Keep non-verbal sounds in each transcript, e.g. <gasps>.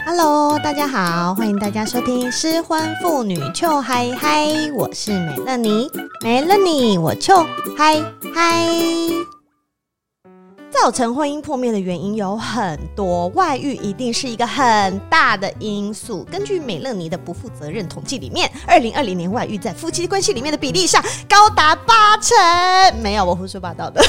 Hello，大家好，欢迎大家收听失婚妇女 Chill High High，我是美乐妮，没了你我 Chill High High。造成婚姻破灭的原因有很多，外遇一定是一个很大的因素。根据美乐妮的不负责任统计里面，二零二零年外遇在夫妻关系里面的比例上高达八成。没有，我胡说八道的。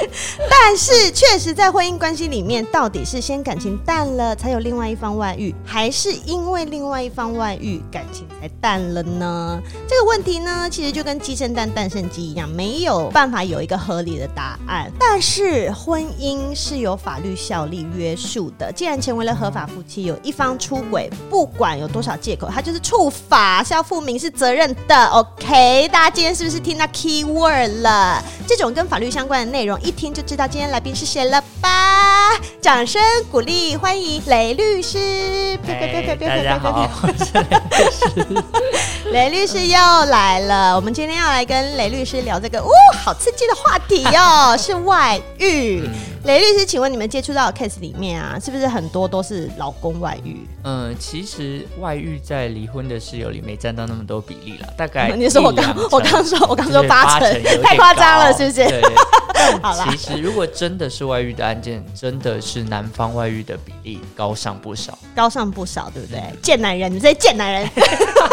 <laughs> 但是，确实在婚姻关系里面，到底是先感情淡了才有另外一方外遇，还是因为另外一方外遇感情才淡了呢？这个问题呢，其实就跟鸡生蛋，蛋生鸡一样，没有办法有一个合理的答案。但是，婚姻是有法律效力约束的。既然成为了合法夫妻，有一方出轨，不管有多少借口，他就是触法，是要负民事责任的。OK，大家今天是不是听到 key word 了？这种跟法律相关的内容，一听就知道今天来宾是谁了吧？掌声鼓励，欢迎雷律师！<laughs> <laughs> 雷律师又来了。我们今天要来跟雷律师聊这个，哦，好刺激的话题哟，<laughs> 是外遇。嗯雷律师，请问你们接触到的 case 里面啊，是不是很多都是老公外遇？嗯，其实外遇在离婚的室友里没占到那么多比例了，大概 <laughs> 你说我刚我刚说我刚说八成，太夸张了，是不是？对。<laughs> 好了，其实如果真的是外遇的案件，真的是男方外遇的比例高上不少，高上不少，对不对？贱男人，你这些贱男人。<laughs>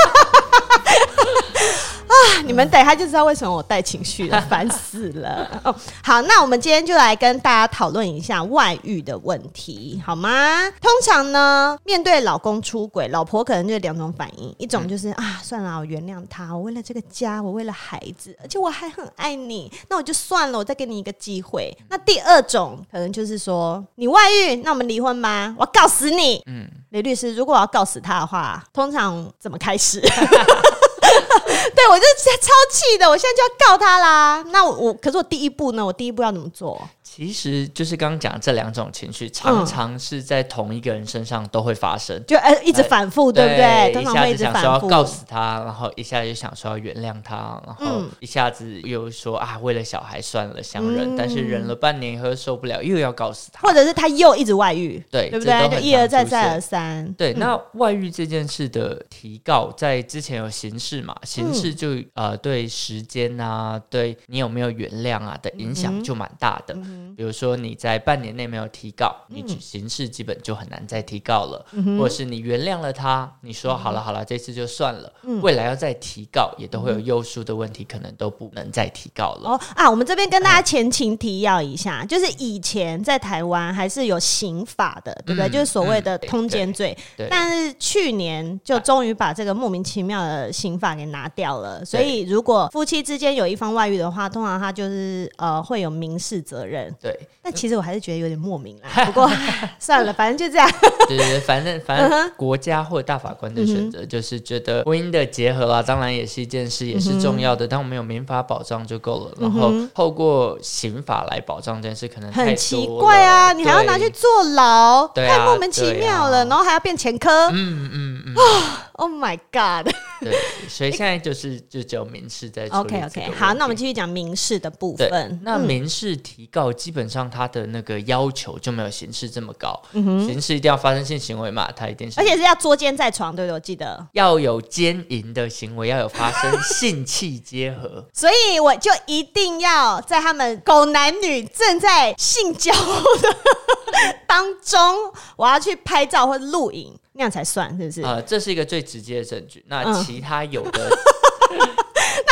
啊！你们等一下就知道为什么我带情绪了，烦死了。哦，好，那我们今天就来跟大家讨论一下外遇的问题，好吗？通常呢，面对老公出轨，老婆可能就两种反应，一种就是啊，算了，我原谅他，我为了这个家，我为了孩子，而且我还很爱你，那我就算了，我再给你一个机会。那第二种可能就是说，你外遇，那我们离婚吧，我要告死你。嗯，雷律师，如果我要告死他的话，通常怎么开始？<laughs> <laughs> 对，我就超气的，我现在就要告他啦。那我，可是我第一步呢？我第一步要怎么做？其实就是刚刚讲这两种情绪，常常是在同一个人身上都会发生，就呃一直反复，对不对？一下子想说要告死他，然后一下就想说要原谅他，然后一下子又说啊，为了小孩算了，相忍，但是忍了半年以后受不了，又要告死他，或者是他又一直外遇，对，对不对？就一而再，再而三。对，那外遇这件事的提告，在之前有刑事嘛？刑事就呃对时间啊，对你有没有原谅啊的影响就蛮大的。比如说你在半年内没有提告，嗯、你刑事基本就很难再提告了；嗯、或者是你原谅了他，你说好了好了，这次就算了，嗯、未来要再提告也都会有诱诉的问题，可能都不能再提告了。哦啊，我们这边跟大家前情提要一下，嗯、就是以前在台湾还是有刑法的，对不对？嗯、就是所谓的通奸罪，嗯、但是去年就终于把这个莫名其妙的刑法给拿掉了。所以如果夫妻之间有一方外遇的话，通常他就是呃会有民事责任。对。但其实我还是觉得有点莫名啦。<laughs> 不过算了，反正就这样。对对对，反正反正国家或大法官的选择就是觉得婚姻的结合啦，当然也是一件事，也是重要的。但我们有民法保障就够了。然后透过刑法来保障这件事，可能很奇怪啊！你还要拿去坐牢，太莫名其妙了。然后还要变前科。嗯嗯嗯。<sighs> Oh my god！<laughs> 对，所以现在就是就只有民事在。OK OK，好，那我们继续讲民事的部分。那民事提告基本上他的那个要求就没有刑事这么高。嗯哼，刑事一定要发生性行为嘛，他一定是，而且是要捉奸在床，对不对？我记得要有奸淫的行为，要有发生性器结合。<laughs> 所以我就一定要在他们狗男女正在性交的 <laughs> 当中，我要去拍照或录影。那样才算是不是？呃，这是一个最直接的证据。那其他有的，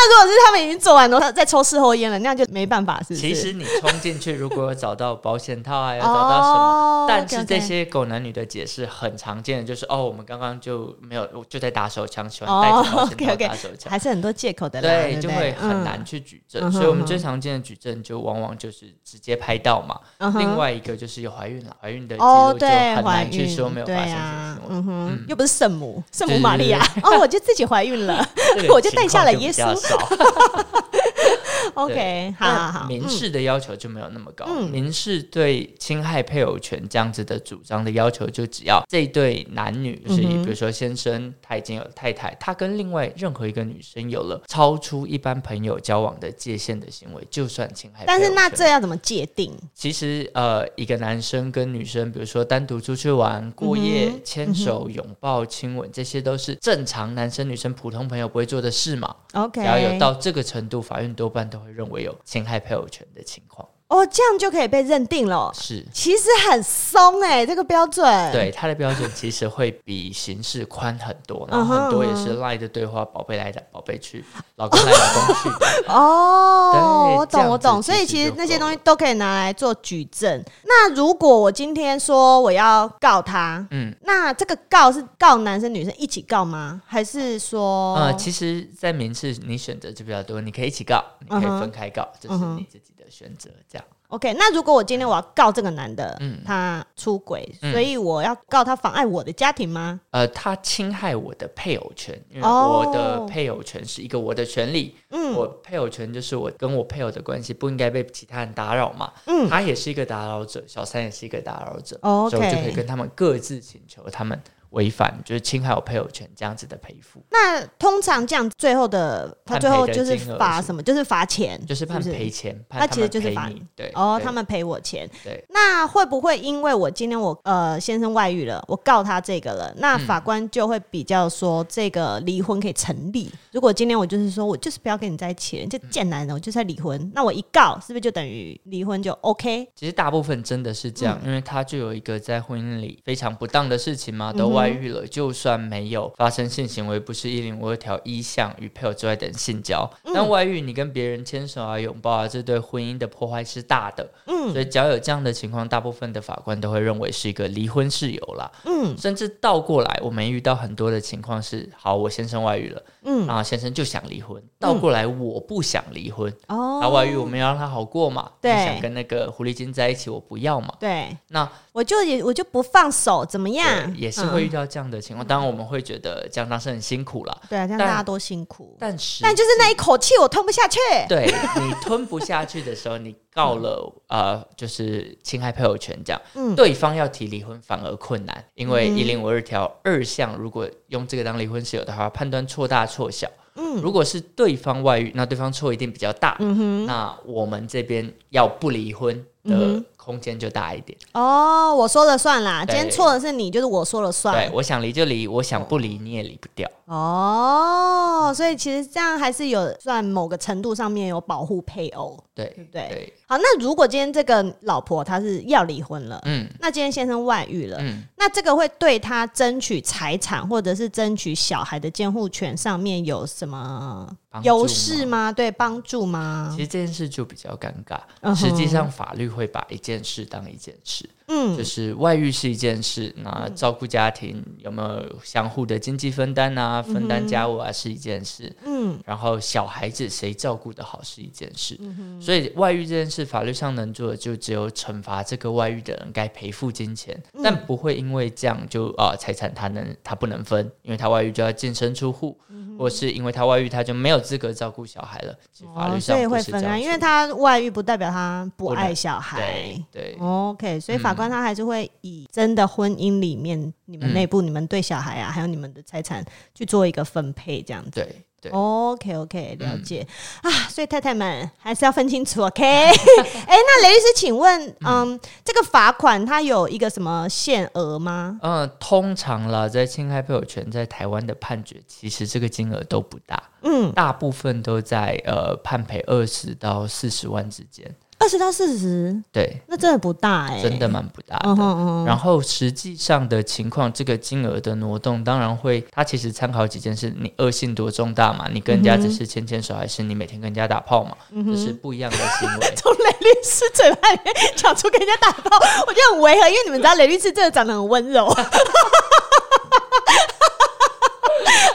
那如果是他们已经做完了，再抽事后烟了，那样就没办法，是不是？其实你冲进去，如果找到保险套，还要找到什么？哦、但是这些狗男女的解释很常见的，就是哦，我们刚刚就没有，就在打手枪，喜欢带着保险套打手枪，还是很多借口的。对，就会很难去举证。嗯、所以我们最常见的举证，就往往就是直接拍到嘛。嗯、另外一个就是有怀孕了，怀孕的记录就很难去说没有发生什么。嗯哼，嗯又不是圣母，圣母玛利亚哦，我就自己怀孕了，<laughs> <laughs> 我就带下了耶稣。<laughs> OK，好好好，民事的要求就没有那么高。嗯、民事对侵害配偶权这样子的主张的要求，就只要这一对男女，就是比如说先生他已经有太太，他跟另外任何一个女生有了超出一般朋友交往的界限的行为，就算侵害。但是那这要怎么界定？其实呃，一个男生跟女生，比如说单独出去玩、过夜、牵、嗯、手、拥抱、亲吻，这些都是正常男生女生普通朋友不会做的事嘛。OK，有到这个程度，法院多半都会认为有侵害配偶权的情况。哦，这样就可以被认定了。是，其实很松哎，这个标准。对，它的标准其实会比形式宽很多，然后很多也是赖的对话，宝贝来的，宝贝去，老公来，老公去。<laughs> 哦，我懂，我懂。所以其实那些东西都可以拿来做举证。那如果我今天说我要告他，嗯，那这个告是告男生女生一起告吗？还是说，呃，其实，在民事你选择就比较多，你可以一起告，你可以分开告，这是你自己的选择，这样。OK，那如果我今天我要告这个男的，嗯，他出轨，所以我要告他妨碍我的家庭吗？呃，他侵害我的配偶权，因为我的配偶权是一个我的权利，嗯，我配偶权就是我跟我配偶的关系不应该被其他人打扰嘛，嗯，他也是一个打扰者，小三也是一个打扰者所以我就可以跟他们各自请求他们。违反就是侵害我配偶权这样子的赔付。那通常这样最后的他最后就是罚什么？就是罚钱，就是判赔钱。他其实就是罚你，对哦，他们赔我钱。对，那会不会因为我今天我呃先生外遇了，我告他这个了，那法官就会比较说这个离婚可以成立？如果今天我就是说我就是不要跟你在一起，就贱男人，我就是要离婚，那我一告是不是就等于离婚就 OK？其实大部分真的是这样，因为他就有一个在婚姻里非常不当的事情嘛，都外。外遇了，就算没有发生性行为，不是一零五二条一项与配偶之外等性交，嗯、但外遇你跟别人牵手啊、拥抱啊，这对婚姻的破坏是大的。嗯，所以只要有这样的情况，大部分的法官都会认为是一个离婚事由啦。嗯，甚至倒过来，我们遇到很多的情况是：好，我先生外遇了，嗯，然后先生就想离婚，倒过来我不想离婚，哦、嗯，他外遇我们要让他好过嘛？对，想跟那个狐狸精在一起，我不要嘛？对，那。我就也我就不放手，怎么样？也是会遇到这样的情况。当然，我们会觉得这样当时很辛苦了。对啊，这样大家都辛苦。但是，但就是那一口气我吞不下去。对，你吞不下去的时候，你告了呃，就是侵害配偶权这样，嗯，对方要提离婚反而困难，因为一零五二条二项，如果用这个当离婚事由的话，判断错大错小。嗯，如果是对方外遇，那对方错一定比较大。嗯哼，那我们这边要不离婚的。空间就大一点哦，我说了算啦。今天错的是你，就是我说了算。对，我想离就离，我想不离你也离不掉。哦，所以其实这样还是有算某个程度上面有保护配偶，对对不对？对。好，那如果今天这个老婆她是要离婚了，嗯，那今天先生外遇了，嗯，那这个会对他争取财产或者是争取小孩的监护权上面有什么优势吗？对，帮助吗？其实这件事就比较尴尬。实际上，法律会把一件件事当一件事。嗯，就是外遇是一件事，那照顾家庭有没有相互的经济分担啊？分担家务啊是一件事。嗯，然后小孩子谁照顾的好是一件事。嗯，所以外遇这件事，法律上能做的就只有惩罚这个外遇的人该赔付金钱，但不会因为这样就啊财产他能他不能分，因为他外遇就要净身出户，或是因为他外遇他就没有资格照顾小孩了。法律上不是这样，哦，因为他外遇不代表他不爱小孩。对对，OK，所以法官。但他还是会以真的婚姻里面，你们内部、嗯、你们对小孩啊，还有你们的财产去做一个分配，这样子。对对，OK OK，了解、嗯、啊。所以太太们还是要分清楚，OK？哎、欸，那雷律师，请问，嗯，嗯这个罚款它有一个什么限额吗？嗯，通常啦，在侵害配偶权在台湾的判决，其实这个金额都不大，嗯，大部分都在呃判赔二十到四十万之间。二十到四十，对，那真的不大哎、欸，真的蛮不大的。然后实际上的情况，这个金额的挪动，当然会，它其实参考几件事：你恶性多重大嘛？你跟人家只是牵牵手，还是你每天跟人家打炮嘛？这、嗯、是不一样的行为。<laughs> 从雷律师嘴巴里面讲出跟人家打炮，我觉得很违和，因为你们知道雷律师真的长得很温柔。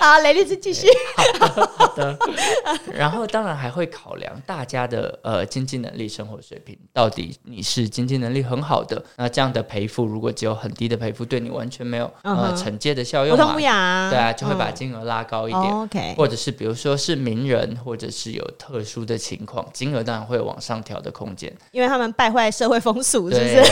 好，雷律师继续。好的，好的。然后当然还会考量大家的呃经济能力、生活水平。到底你是经济能力很好的，那这样的赔付如果只有很低的赔付，对你完全没有呃惩戒的效用嘛？不痛不痒。对啊，就会把金额拉高一点。嗯、OK。或者是比如说是名人，或者是有特殊的情况，金额当然会往上调的空间，因为他们败坏社会风俗，是不是？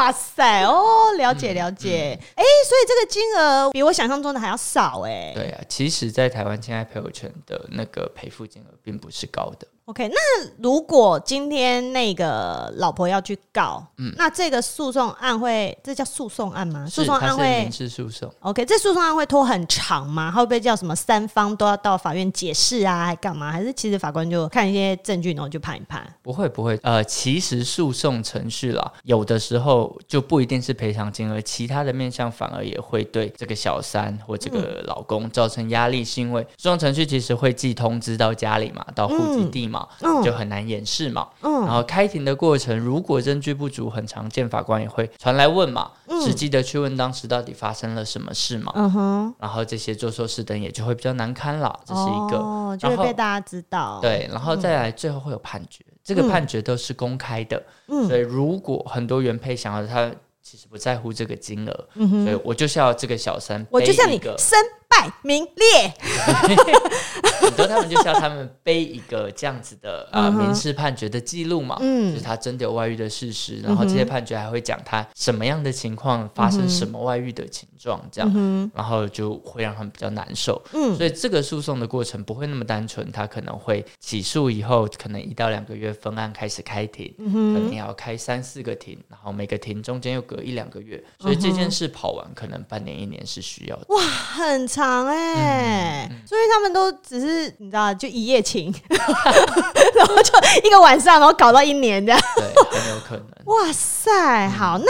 哇塞哦，了解了解，哎、嗯嗯欸，所以这个金额比我想象中的还要少哎。对啊，其实，在台湾侵害配偶权的那个赔付金额并不是高的。OK，那如果今天那个老婆要去告，嗯，那这个诉讼案会，这叫诉讼案吗？诉讼案会民事诉讼。OK，这诉讼案会拖很长吗？会不会叫什么三方都要到法院解释啊，还干嘛？还是其实法官就看一些证据，然后就判一判？不会不会，呃，其实诉讼程序啦，有的时候就不一定是赔偿金额，其他的面向反而也会对这个小三或这个老公造成压力，是因为诉讼程序其实会寄通知到家里嘛，到户籍地嘛。嗯、就很难掩饰嘛。嗯，然后开庭的过程，如果证据不足，很常见，法官也会传来问嘛，嗯、实际的去问当时到底发生了什么事嘛。嗯哼，然后这些做错事的人也就会比较难堪了。这是一个，哦，就会被大家知道。对，然后再来，最后会有判决，嗯、这个判决都是公开的。嗯，所以如果很多原配想要他其实不在乎这个金额，嗯，所以我就是要这个小三，我就像你身败名裂。<laughs> 很多他们就是要他们背一个这样子的啊、呃、民事判决的记录嘛，嗯，就是他真的有外遇的事实，然后这些判决还会讲他什么样的情况发生什么外遇的情状，这样，然后就会让他们比较难受，嗯，所以这个诉讼的过程不会那么单纯，他可能会起诉以后，可能一到两个月分案开始开庭，嗯，可能要开三四个庭，然后每个庭中间又隔一两个月，所以这件事跑完可能半年一年是需要的，哇，很长哎、欸，嗯嗯、所以他们都只是。你知道，就一夜情，<laughs> 然后就一个晚上，然后搞到一年这样，对，很有可能。哇塞，好，那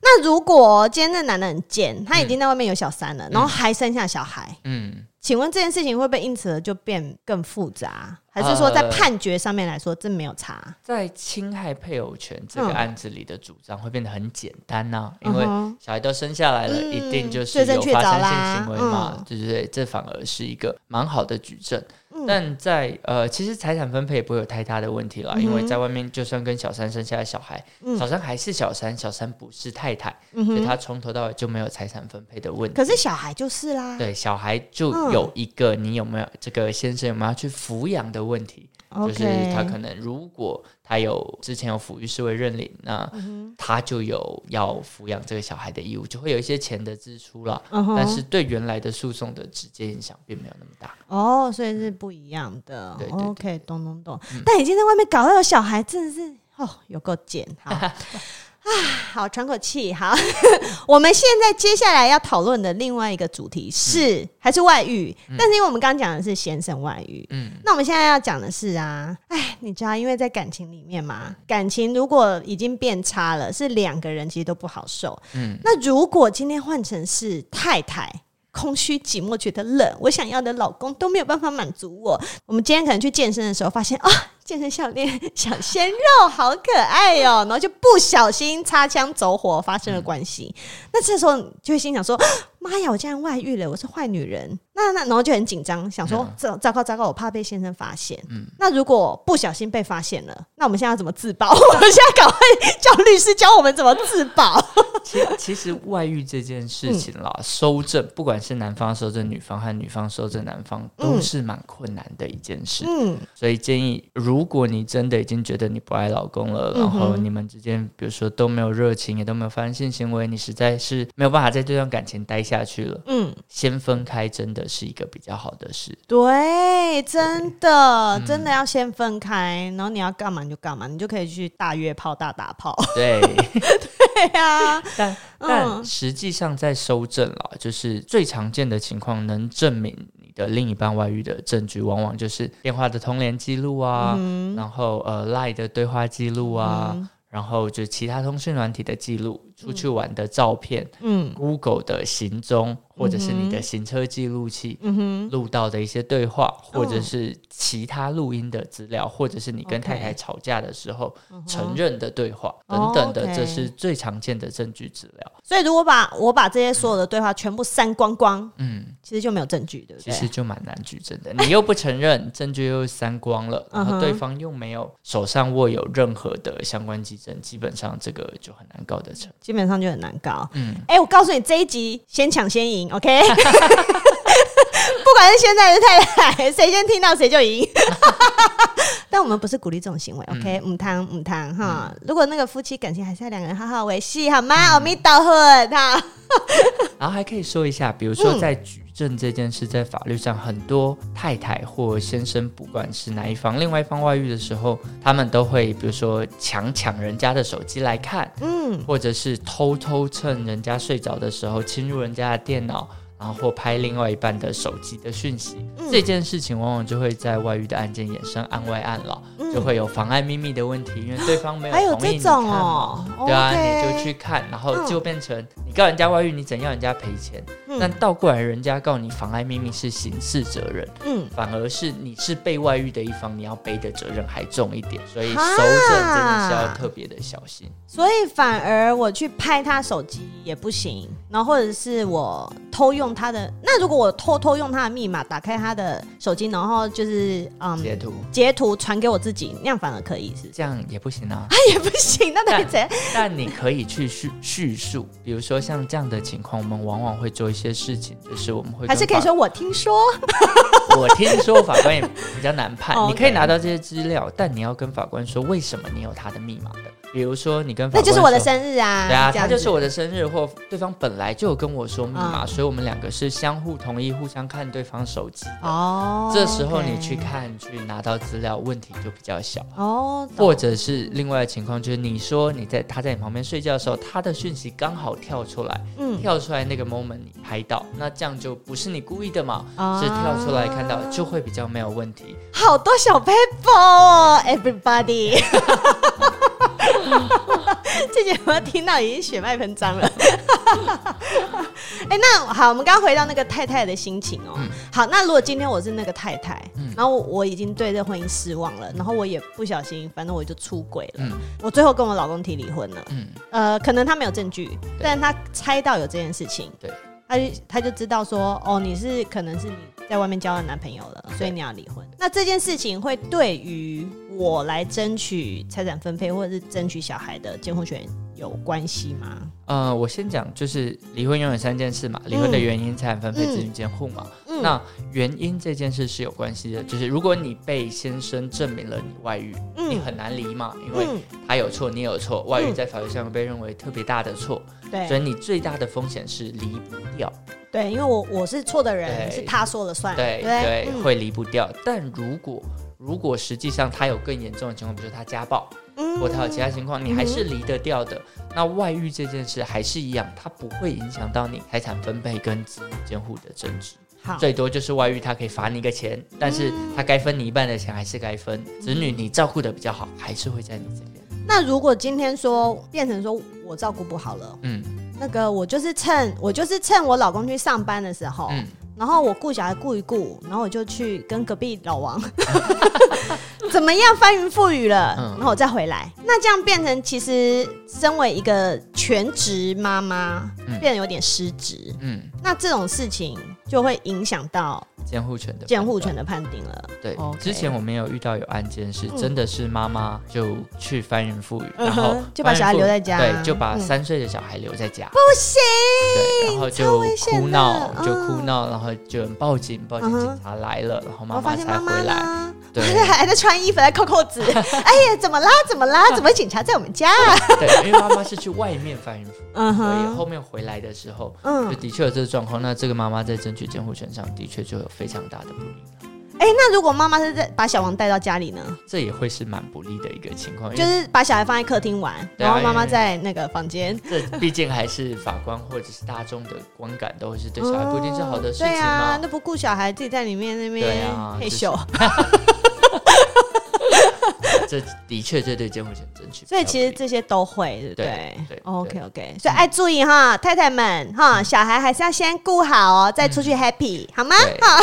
那如果今天那男的很贱，他已经在外面有小三了，嗯、然后还生下小孩，嗯，请问这件事情会不会因此而就变更复杂？还是说在判决上面来说，这没有差？呃、在侵害配偶权这个案子里的主张会变得很简单呢、啊？嗯、因为小孩都生下来了，嗯、一定就是有发生性行为嘛，对不对？这反而是一个蛮好的举证。但在呃，其实财产分配也不会有太大的问题啦，嗯、因为在外面就算跟小三生下来小孩，嗯、小三还是小三，小三不是太太，嗯、所以他从头到尾就没有财产分配的问题。可是小孩就是啦，对，小孩就有一个你有没有、嗯、这个先生有没有去抚养的问题。就是他可能，如果他有之前有抚育视为认领，那他就有要抚养这个小孩的义务，就会有一些钱的支出了。嗯、但是对原来的诉讼的直接影响并没有那么大。哦，所以是不一样的。，OK，懂懂懂。嗯、但已经在外面搞到有小孩，真的是哦，有够贱哈。<laughs> 啊，好，喘口气。好，<laughs> 我们现在接下来要讨论的另外一个主题是、嗯、还是外遇，嗯、但是因为我们刚刚讲的是先生外遇，嗯，那我们现在要讲的是啊，哎，你知道，因为在感情里面嘛，感情如果已经变差了，是两个人其实都不好受，嗯，那如果今天换成是太太，空虚寂寞觉得冷，我想要的老公都没有办法满足我，我们今天可能去健身的时候发现啊。健身教练 <laughs> 小鲜肉好可爱哟、喔，然后就不小心擦枪走火发生了关系。嗯、那这时候就会心想说：“ <gasps> 妈呀，我竟然外遇了，我是坏女人。”那那然后就很紧张，想说：“糟糟糕糟糕，我怕被先生发现。”嗯，那如果不小心被发现了，那我们现在要怎么自保？<laughs> 我们现在赶快 <laughs> 叫律师教我们怎么自保。其实其实外遇这件事情啦，收证、嗯、不管是男方收证女方和女方收证男方，都是蛮困难的一件事。嗯，所以建议如如果你真的已经觉得你不爱老公了，嗯、然后你们之间比如说都没有热情，也都没有发生性行为，你实在是没有办法在这段感情待下去了。嗯，先分开真的是一个比较好的事。对，真的，真的要先分开，然后你要干嘛你就干嘛，你就可以去大约炮、大打炮。对，对呀、啊。但、嗯、但实际上在收证了，就是最常见的情况，能证明你。的另一半外遇的证据，往往就是电话的通联记录啊，嗯、然后呃 lie 的对话记录啊。嗯然后就其他通讯软体的记录、出去玩的照片、嗯，Google 的行踪，或者是你的行车记录器，嗯哼，录到的一些对话，或者是其他录音的资料，或者是你跟太太吵架的时候承认的对话等等的，这是最常见的证据资料。所以，如果把我把这些所有的对话全部删光光，嗯，其实就没有证据，对不对？其实就蛮难举证的。<laughs> 你又不承认，证据又删光了，然后对方又没有手上握有任何的相关基证，基本上这个就很难告得成。基本上就很难搞。嗯，哎，我告诉你，这一集先抢先赢，OK？<laughs> 不管是现在还是太太，谁先听到谁就赢。<laughs> 但我们不是鼓励这种行为，OK？母汤母汤哈。如果那个夫妻感情还是要两个人好好维系，好吗？阿弥陀。<laughs> 然后还可以说一下，比如说在举证这件事，在法律上，很多太太或先生，不管是哪一方，另外一方外遇的时候，他们都会比如说强抢人家的手机来看，嗯，或者是偷偷趁人家睡着的时候侵入人家的电脑。然后或拍另外一半的手机的讯息，嗯、这件事情往往就会在外遇的案件衍生案外案了，嗯、就会有妨碍秘密的问题，因为对方没有同意你看嘛，哦、对啊、你就去看，然后就变成你告人家外遇，你怎样人家赔钱？嗯、但倒过来，人家告你妨碍秘密是刑事责任，嗯，反而是你是被外遇的一方，你要背的责任还重一点，所以收证真的是要特别的小心。所以反而我去拍他手机也不行，然后或者是我偷用。用他的，那如果我偷偷用他的密码打开他的手机，然后就是嗯截图截图传给我自己，那样反而可以是？这样也不行啊，<laughs> 啊也不行，那得怎样？但你可以去叙叙述，比如说像这样的情况，我们往往会做一些事情，就是我们会还是可以说我听说，我听说 <laughs> 法官也比较难判，<laughs> 你可以拿到这些资料，但你要跟法官说为什么你有他的密码的。比如说，你跟法官，那就是我的生日啊，对啊，他就是我的生日，或对方本来就有跟我说密码，所以我们两个是相互同意、互相看对方手机。哦，这时候你去看、去拿到资料，问题就比较小。哦，或者是另外的情况，就是你说你在他在你旁边睡觉的时候，他的讯息刚好跳出来，嗯，跳出来那个 moment 你拍到，那这样就不是你故意的嘛，是跳出来看到，就会比较没有问题。好多小 paper 哦，everybody。<laughs> <laughs> 这节有没有听到？已经血脉喷张了。<laughs> 哎、欸，那好，我们刚回到那个太太的心情哦。嗯、好，那如果今天我是那个太太，嗯、然后我已经对这婚姻失望了，然后我也不小心，反正我就出轨了。嗯、我最后跟我老公提离婚了。嗯，呃，可能他没有证据，对但他猜到有这件事情。对，他就他就知道说，哦，你是可能是你在外面交了男朋友了，所以你要离婚。那这件事情会对于我来争取财产分配，或者是争取小孩的监护权有关系吗？呃，我先讲，就是离婚拥有三件事嘛，离婚的原因、财产分配、子女监护嘛。嗯、那原因这件事是有关系的，就是如果你被先生证明了你外遇，嗯、你很难离嘛，因为他有错，你有错，外遇在法律上被认为特别大的错，对、嗯，所以你最大的风险是离不掉。对，因为我我是错的人，是他说了算，对对，会离不掉。但如果如果实际上他有更严重的情况，比如说他家暴，嗯、或他有其他情况，你还是离得掉的。嗯、那外遇这件事还是一样，它不会影响到你财产分配跟子女监护的争执。好，最多就是外遇，他可以罚你一个钱，但是他该分你一半的钱还是该分。嗯、子女你照顾的比较好，还是会在你这边。那如果今天说变成说我照顾不好了，嗯。那个我就是趁我就是趁我老公去上班的时候，嗯、然后我顾小孩顾一顾，然后我就去跟隔壁老王 <laughs> 怎么样翻云覆雨了，嗯、然后我再回来。那这样变成其实身为一个全职妈妈，嗯、变得有点失职。嗯，那这种事情就会影响到。监护权的监护权的判定了。对，Okay. 之前我们有遇到有案件是真的是妈妈就去翻云覆雨，嗯、然后就把小孩留在家，对，就把三岁的小孩留在家，不行，对，然后就哭闹，就哭闹，然后就报警，报警，警察来了，然后妈妈才回来。对，还在穿衣服，在扣扣子。<laughs> 哎呀，怎么啦？怎么啦？怎么警察在我们家？啊 <laughs> 对，因为妈妈是去外面翻云覆雨，嗯，所以后面回来的时候，嗯，就的确有这个状况。那这个妈妈在争取监护权上的确就有非常大的不利。哎、欸，那如果妈妈是在把小王带到家里呢？这也会是蛮不利的一个情况，就是把小孩放在客厅玩，啊、然后妈妈在那个房间。这毕竟还是法官或者是大众的观感，都会是对小孩不一定是好的事情嘛。对啊，那不顾小孩自己在里面那边嘿咻。<laughs> 这的确这对监护权争取，所以其实这些都会，对不对？对，对，OK OK，所以爱注意哈，太太们哈，小孩还是要先顾好哦，再出去 happy 好吗？哈，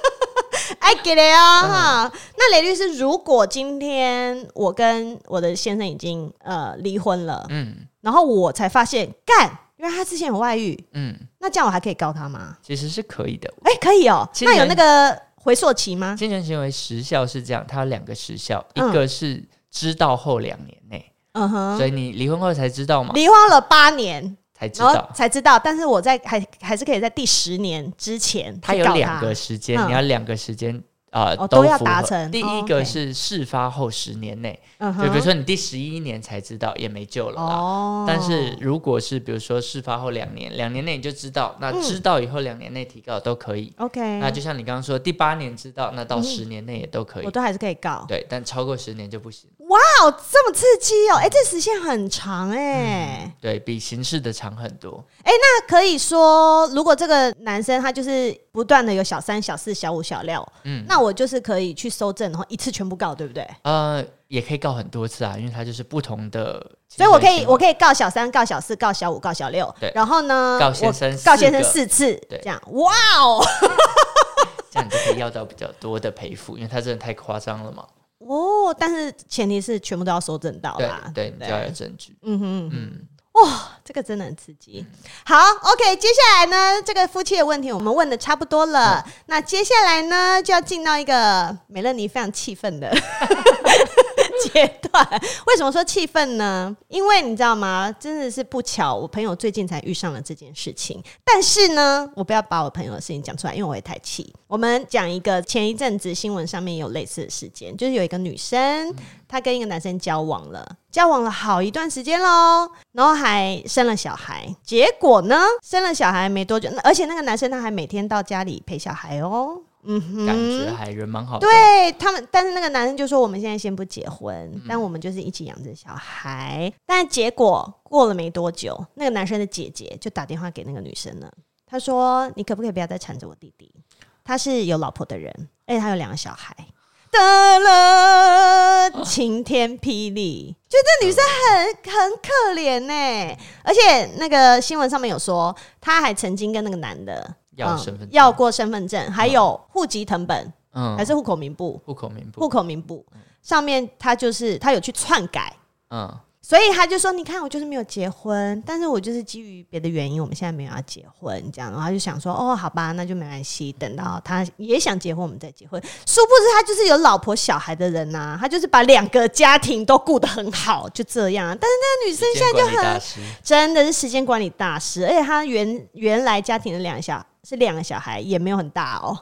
<laughs> 哎给雷哦哈。那雷律师，如果今天我跟我的先生已经呃离婚了，嗯，然后我才发现干，因为他之前有外遇，嗯，那这样我还可以告他吗？其实是可以的，哎，可以哦。那有那个。回溯期吗？侵权行为时效是这样，它有两个时效，嗯、一个是知道后两年内，嗯哼，所以你离婚后才知道吗？离婚了八年才知道，才知道，但是我在还还是可以在第十年之前，它有两个时间，嗯、你要两个时间。啊，呃哦、都要达成。第一个是事发后十年内，哦 okay、就比如说你第十一年才知道，也没救了啦。哦、但是如果是比如说事发后两年，两年内你就知道，那知道以后两年内提告都可以。OK、嗯。那就像你刚刚说，第八年知道，那到十年内也都可以。我都还是可以告。对，但超过十年就不行。哇哦，这么刺激哦！哎，这时限很长哎、嗯，对比刑事的长很多。哎，那可以说，如果这个男生他就是不断的有小三、小四、小五、小六，嗯，那我就是可以去搜证，然后一次全部告，对不对？呃，也可以告很多次啊，因为他就是不同的，所以我可以我可以告小三、告小四、告小五、告小六，对，然后呢，告先生告先生四次，对，这样，哇哦，<laughs> 这样你就可以要到比较多的赔付，因为他真的太夸张了嘛。哦，但是前提是全部都要收证到啦，对，对，就要有证据。嗯哼。嗯，哇，这个真的很刺激。嗯、好，OK，接下来呢，这个夫妻的问题我们问的差不多了，嗯、那接下来呢，就要进到一个美乐妮非常气愤的。阶段，为什么说气愤呢？因为你知道吗？真的是不巧，我朋友最近才遇上了这件事情。但是呢，我不要把我朋友的事情讲出来，因为我会太气。我们讲一个前一阵子新闻上面有类似的事件，就是有一个女生，她跟一个男生交往了，交往了好一段时间喽，然后还生了小孩。结果呢，生了小孩没多久，而且那个男生他还每天到家里陪小孩哦。嗯哼，感觉还人蛮好的。对他们，但是那个男生就说：“我们现在先不结婚，嗯、但我们就是一起养着小孩。”但结果过了没多久，那个男生的姐姐就打电话给那个女生了。她说：“你可不可以不要再缠着我弟弟？他是有老婆的人，而且他有两个小孩。”得了，晴天霹雳，就这女生很很可怜呢。而且那个新闻上面有说，他还曾经跟那个男的。要身份证，要过身份证，还有户籍成本，嗯，还是户口名簿？户口名簿，户口名簿上面他就是他有去篡改，嗯，所以他就说：“你看，我就是没有结婚，但是我就是基于别的原因，我们现在没有要结婚，这样。”然后他就想说：“哦，好吧，那就没关系，等到他也想结婚，我们再结婚。”殊不知他就是有老婆小孩的人呐，他就是把两个家庭都顾得很好，就这样。但是那个女生现在就很真的是时间管理大师，而且她原原来家庭的两小。是两个小孩，也没有很大哦，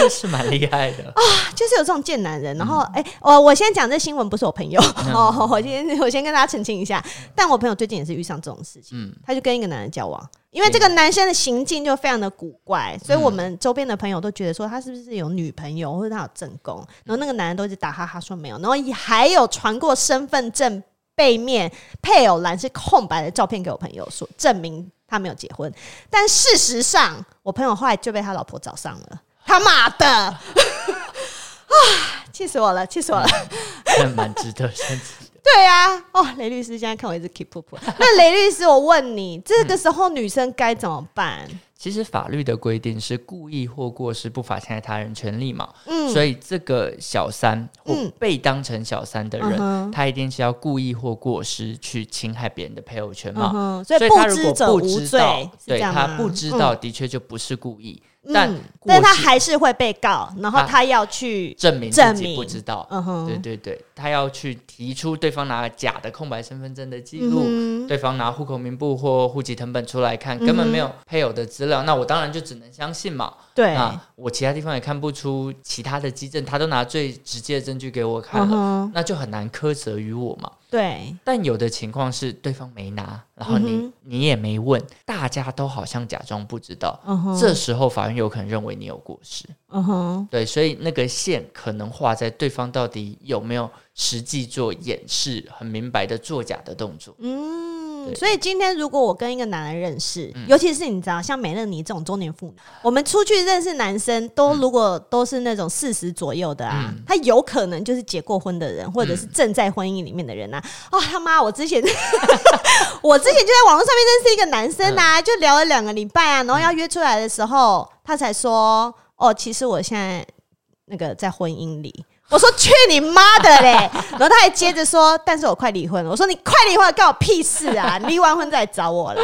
这是蛮厉害的 <laughs> 啊！就是有这种贱男人。然后，哎、嗯，我、欸、我先讲这新闻不是我朋友、嗯、<laughs> 哦，我先我先跟大家澄清一下。但我朋友最近也是遇上这种事情，嗯、他就跟一个男人交往，因为这个男生的行径就非常的古怪，所以我们周边的朋友都觉得说他是不是有女朋友或者他有正宫。然后那个男人都一直打哈哈说没有，然后还有传过身份证背面配偶栏是空白的照片给我朋友说证明。他没有结婚，但事实上，我朋友后来就被他老婆找上了。他妈的！<laughs> 啊，气死我了，气死我了！还蛮值得生气的。对啊，哦，雷律师现在看我一直 keep up。那雷律师，我问你，这个时候女生该怎么办？其实法律的规定是故意或过失不法侵害他人权利嘛，嗯，所以这个小三或被当成小三的人，嗯、他一定是要故意或过失去侵害别人的配偶权嘛，嗯、所以他如果不知道，对他不知道，的确就不是故意。嗯但但他还是会被告，然后他要去证明自己不知道。嗯哼，对对对，他要去提出对方拿假的空白身份证的记录，对方拿户口名簿或户籍成本出来看，根本没有配偶的资料，那我当然就只能相信嘛。对，那我其他地方也看不出其他的基证，他都拿最直接的证据给我看了，嗯、那就很难苛责于我嘛。对，但有的情况是对方没拿，然后你、嗯、你也没问，大家都好像假装不知道，嗯、这时候法院有可能认为你有过失。嗯哼，对，所以那个线可能画在对方到底有没有实际做掩饰，很明白的作假的动作。嗯。所以今天如果我跟一个男人认识，嗯、尤其是你知道像美乐妮这种中年妇女，我们出去认识男生，都如果都是那种四十左右的啊，嗯、他有可能就是结过婚的人，或者是正在婚姻里面的人啊。哦，他妈！我之前 <laughs> 我之前就在网络上面认识一个男生啊，就聊了两个礼拜啊，然后要约出来的时候，他才说：“哦，其实我现在那个在婚姻里。” <laughs> 我说去你妈的嘞！<laughs> 然后他还接着说，但是我快离婚了。我说你快离婚了，关我屁事啊！<laughs> 离完婚再来找我啦。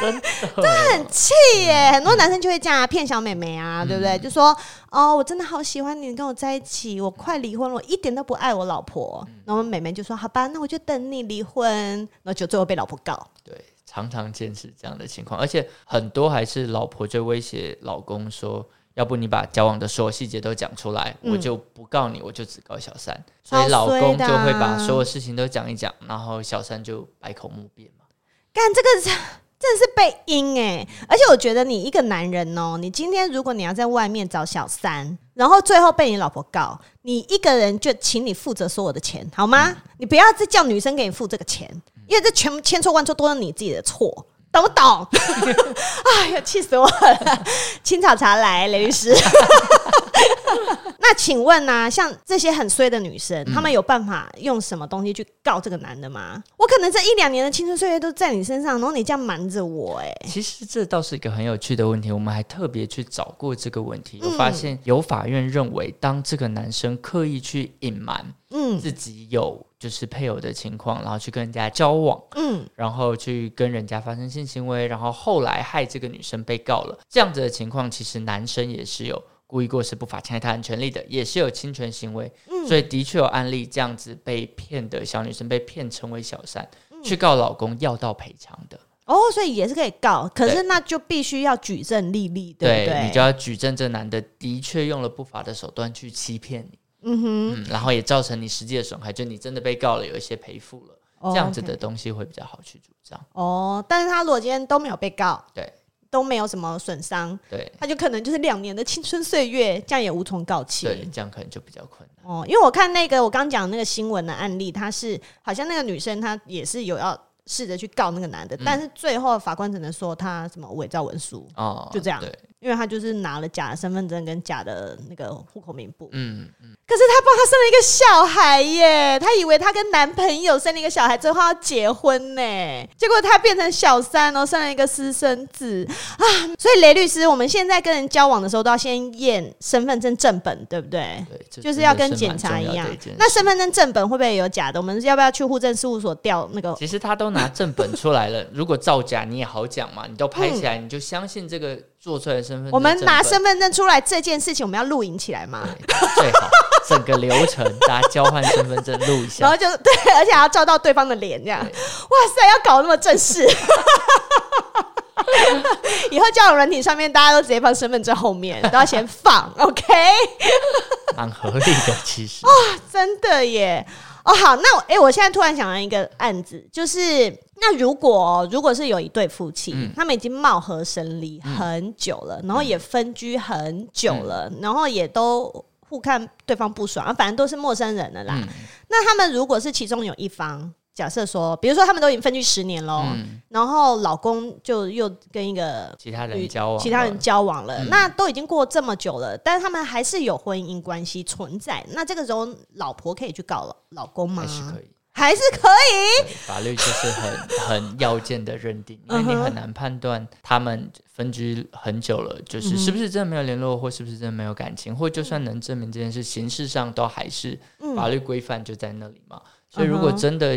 真的，很气耶！很多男生就会这样骗小妹妹啊，对不对？就说哦，我真的好喜欢你，跟我在一起，我快离婚了，我一点都不爱我老婆。然后妹妹就说好吧，那我就等你离婚。然后就最后被老婆告。对，常常见是这样的情况，而且很多还是老婆就威胁老公说。要不你把交往的所有细节都讲出来，嗯、我就不告你，我就只告小三。所以老公就会把所有事情都讲一讲，然后小三就百口莫辩嘛。干这个真的是被阴哎！而且我觉得你一个男人哦，你今天如果你要在外面找小三，然后最后被你老婆告，你一个人就请你负责所有的钱好吗？嗯、你不要再叫女生给你付这个钱，因为这全千错万错都是你自己的错。懂不懂？<laughs> 哎呀，气死我了！<laughs> 青草茶来，雷律师。<laughs> 那请问呢、啊？像这些很衰的女生，她、嗯、们有办法用什么东西去告这个男的吗？我可能这一两年的青春岁月都在你身上，然后你这样瞒着我、欸，哎。其实这倒是一个很有趣的问题，我们还特别去找过这个问题，我发现有法院认为，当这个男生刻意去隐瞒。嗯，自己有就是配偶的情况，然后去跟人家交往，嗯，然后去跟人家发生性行为，然后后来害这个女生被告了，这样子的情况，其实男生也是有故意过失不法侵害他人权利的，也是有侵权行为，嗯，所以的确有案例这样子被骗的小女生被骗成为小三，嗯，去告老公要到赔偿的，哦，所以也是可以告，可是那就必须要举证立立，对，对不对？你就要举证这男的的确用了不法的手段去欺骗你。嗯哼。嗯，然后也造成你实际的损害，就你真的被告了，有一些赔付了，哦、这样子的东西会比较好去主张。哦，但是他如果今天都没有被告，对，都没有什么损伤，对，他就可能就是两年的青春岁月，这样也无从告起。对，这样可能就比较困难。哦，因为我看那个我刚讲那个新闻的案例，他是好像那个女生她也是有要试着去告那个男的，嗯、但是最后法官只能说他什么伪造文书，哦，就这样。对。因为他就是拿了假的身份证跟假的那个户口名簿，嗯嗯，可是他帮他生了一个小孩耶，他以为他跟男朋友生了一个小孩之后要结婚呢，结果他变成小三，然后生了一个私生子啊！所以雷律师，我们现在跟人交往的时候都要先验身份证正本，对不对？对，就是要跟检查一样。那身份证正本会不会有假的？我们要不要去户政事务所调那个？其实他都拿正本出来了，如果造假你也好讲嘛，你都拍起来，你就相信这个。做出来的身份证，我们拿身份证出来这件事情，我们要录影起来吗？最好整个流程大家交换身份证录一下，然后就对，而且还要照到对方的脸，这样。哇塞，要搞那么正式！<laughs> 以后交友软体上面，大家都直接放身份证后面，都要先放，OK？蛮合理的，其实。哇，真的耶！哦，好，那我哎、欸，我现在突然想到一个案子，就是。那如果如果是有一对夫妻，嗯、他们已经貌合神离很久了，嗯、然后也分居很久了，嗯、然后也都互看对方不爽，反正都是陌生人了啦。嗯、那他们如果是其中有一方，假设说，比如说他们都已经分居十年了，嗯、然后老公就又跟一个其他人交往，其他人交往了，嗯、那都已经过这么久了，但是他们还是有婚姻关系存在。那这个时候，老婆可以去告老公吗？还是可以。还是可以，法律就是很很要件的认定，<laughs> 因为你很难判断他们分居很久了，就是是不是真的没有联络，或是不是真的没有感情，或就算能证明这件事，形式上都还是法律规范就在那里嘛。所以如果真的。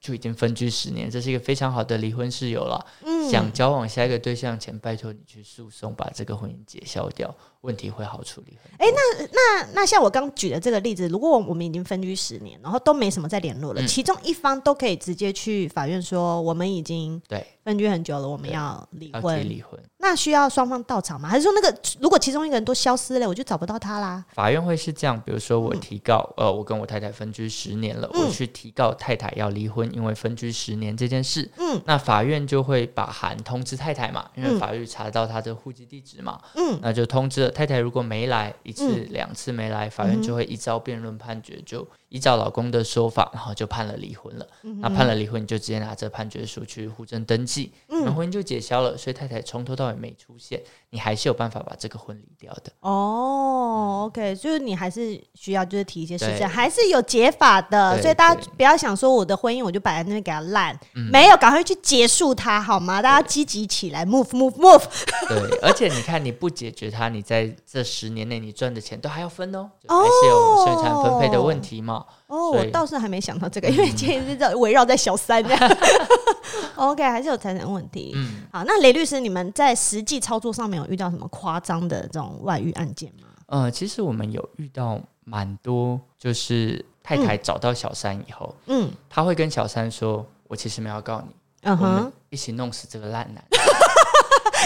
就已经分居十年，这是一个非常好的离婚事由了。想交往下一个对象前，拜托你去诉讼，把这个婚姻解消掉，问题会好处理。哎、欸，那那那像我刚举的这个例子，如果我们已经分居十年，然后都没什么再联络了，嗯、其中一方都可以直接去法院说，我们已经对分居很久了，我们要离婚。离婚那需要双方到场吗？还是说那个如果其中一个人都消失了，我就找不到他啦？法院会是这样，比如说我提告，嗯、呃，我跟我太太分居十年了，嗯、我去提告太太要离婚，因为分居十年这件事，嗯，那法院就会把函通知太太嘛，因为法律查到他的户籍地址嘛，嗯，那就通知了太太，如果没来一次、嗯、两次没来，法院就会依照辩论判决就。依照老公的说法，然后就判了离婚了。嗯、那判了离婚，你就直接拿着判决书去户政登记，那、嗯、婚姻就解消了。所以太太从头到尾没出现，你还是有办法把这个婚离掉的。哦，OK，就是你还是需要就是提一些事情，还是有解法的。所以大家不要想说我的婚姻我就摆在那边给它烂，嗯、没有，赶快去结束它好吗？大家积极起来，move move move。对，而且你看你不解决它，你在这十年内你赚的钱都还要分哦，还是有生产分配的问题嘛。哦，我倒是还没想到这个，因为今天是在围绕在小三这样。<laughs> OK，还是有财产问题。嗯，好，那雷律师，你们在实际操作上面有遇到什么夸张的这种外遇案件吗？呃，其实我们有遇到蛮多，就是太太找到小三以后，嗯，他会跟小三说：“我其实没有告你，嗯哼，我们一起弄死这个烂男。” <laughs>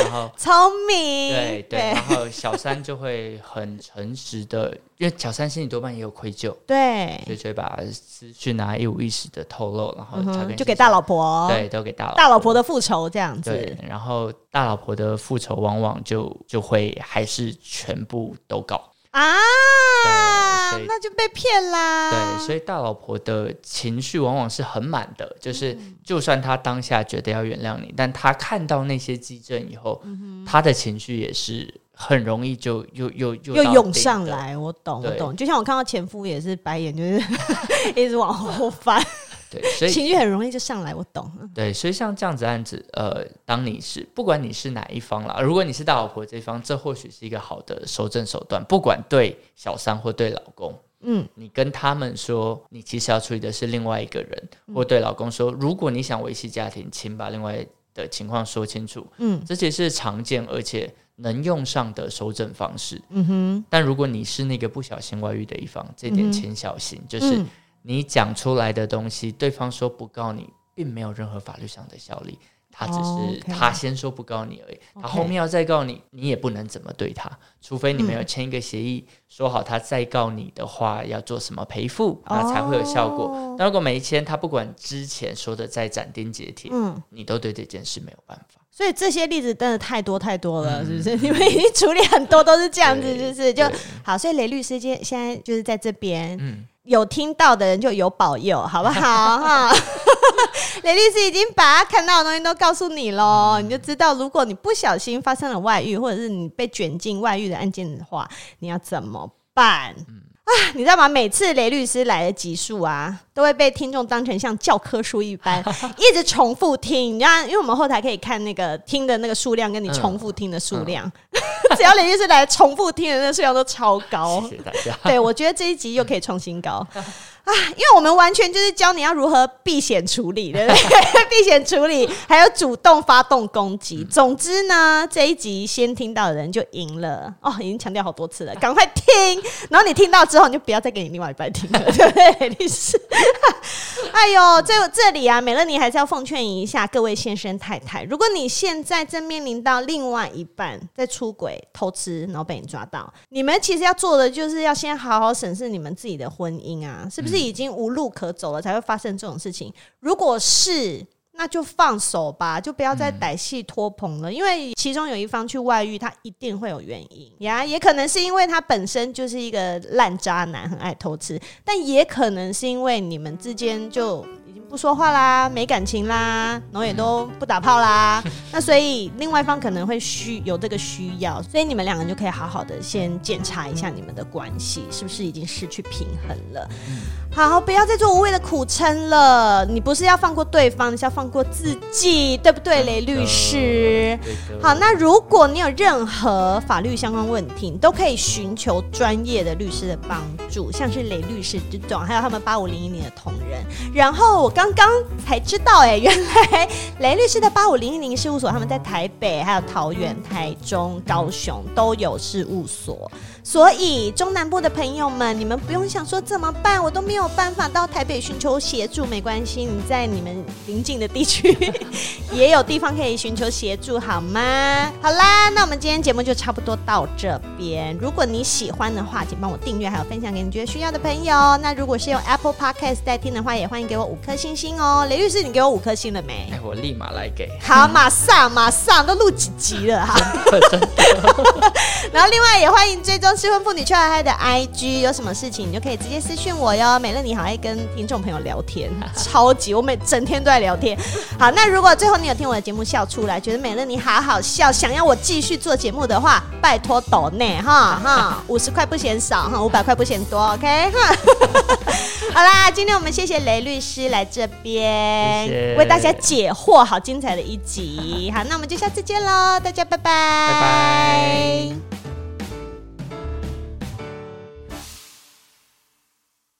然后 <laughs> 聪明，对对，然后小三就会很诚实的，因为小三心里多半也有愧疚，<laughs> 对，所以就会把资讯拿一五一十的透露，然后就给大老婆，对，都给大老婆，大老婆的复仇这样子，对，然后大老婆的复仇往往就就会还是全部都搞。啊，那就被骗啦。对，所以大老婆的情绪往往是很满的，就是就算她当下觉得要原谅你，但她看到那些激震以后，她的情绪也是很容易就又又又又涌上来。我懂，我懂。就像我看到前夫也是白眼，就是 <laughs> 一直往后翻。对，所以情绪很容易就上来，我懂。对，所以像这样子案子，呃，当你是不管你是哪一方啦，如果你是大老婆这一方，这或许是一个好的收证手段。不管对小三或对老公，嗯，你跟他们说，你其实要处理的是另外一个人，嗯、或对老公说，如果你想维系家庭，请把另外的情况说清楚。嗯，这些是常见而且能用上的收证方式。嗯哼，但如果你是那个不小心外遇的一方，这点请小心，嗯、就是。嗯你讲出来的东西，对方说不告你，并没有任何法律上的效力。他只是他先说不告你而已，他后面要再告你，你也不能怎么对他，除非你们有签一个协议，说好他再告你的话要做什么赔付，那才会有效果。但如果没签，他不管之前说的再斩钉截铁，嗯，你都对这件事没有办法。所以这些例子真的太多太多了，是不是？<laughs> 你们已经处理很多都是这样子，就是就好。所以雷律师今现在就是在这边，嗯。有听到的人就有保佑，好不好？<laughs> 哈，<laughs> 雷律师已经把他看到的东西都告诉你喽，你就知道，如果你不小心发生了外遇，或者是你被卷进外遇的案件的话，你要怎么办？啊，你知道吗？每次雷律师来的集数啊，都会被听众当成像教科书一般，<laughs> 一直重复听。你知道，因为我们后台可以看那个听的那个数量，跟你重复听的数量，嗯嗯、<laughs> 只要雷律师来重复听的那个数量都超高。谢谢大家。对，我觉得这一集又可以创新高。啊，因为我们完全就是教你要如何避险处理，对不对？<laughs> 避险处理，还有主动发动攻击。总之呢，这一集先听到的人就赢了哦，已经强调好多次了，赶快听。然后你听到之后，你就不要再给你另外一半听了，<laughs> 对不对？律师，<laughs> 哎呦，这这里啊，美乐妮还是要奉劝一下各位先生太太，如果你现在正面临到另外一半在出轨、偷吃，然后被你抓到，你们其实要做的就是要先好好审视你们自己的婚姻啊，是不是？是已经无路可走了，才会发生这种事情。如果是，那就放手吧，就不要再歹戏拖棚了。因为其中有一方去外遇，他一定会有原因呀，也可能是因为他本身就是一个烂渣男，很爱偷吃，但也可能是因为你们之间就已经。不说话啦，没感情啦，然后也都不打炮啦，那所以另外一方可能会需有这个需要，所以你们两个人就可以好好的先检查一下你们的关系是不是已经失去平衡了。好，不要再做无谓的苦撑了。你不是要放过对方，你是要放过自己，对不对，雷律师？好，那如果你有任何法律相关问题，你都可以寻求专业的律师的帮助，像是雷律师这种，还有他们八五零一年的同仁，然后。我刚刚才知道，哎，原来雷律师的八五零一零事务所，他们在台北、还有桃园、台中、高雄都有事务所。所以中南部的朋友们，你们不用想说怎么办，我都没有办法到台北寻求协助，没关系，你在你们邻近的地区 <laughs> 也有地方可以寻求协助，好吗？好啦，那我们今天节目就差不多到这边。如果你喜欢的话，请帮我订阅，还有分享给你觉得需要的朋友。那如果是用 Apple Podcast 在听的话，也欢迎给我五颗星星哦。雷律师，你给我五颗星了没？哎，我立马来给。好，马上马上，都录几集了哈。真的。然后另外也欢迎追踪。失婚妇女邱海海的 IG 有什么事情，你就可以直接私讯我哟。美乐你好爱跟听众朋友聊天，<laughs> 超级我每整天都在聊天。<laughs> 好，那如果最后你有听我的节目笑出来，觉得美乐你好好笑，想要我继续做节目的话，拜托抖内哈哈，<laughs> 五十块不嫌少哈，五百块不嫌多，OK 哈。好啦，今天我们谢谢雷律师来这边为大家解惑，好精彩的一集。好，那我们就下次见喽，大家拜拜，拜拜。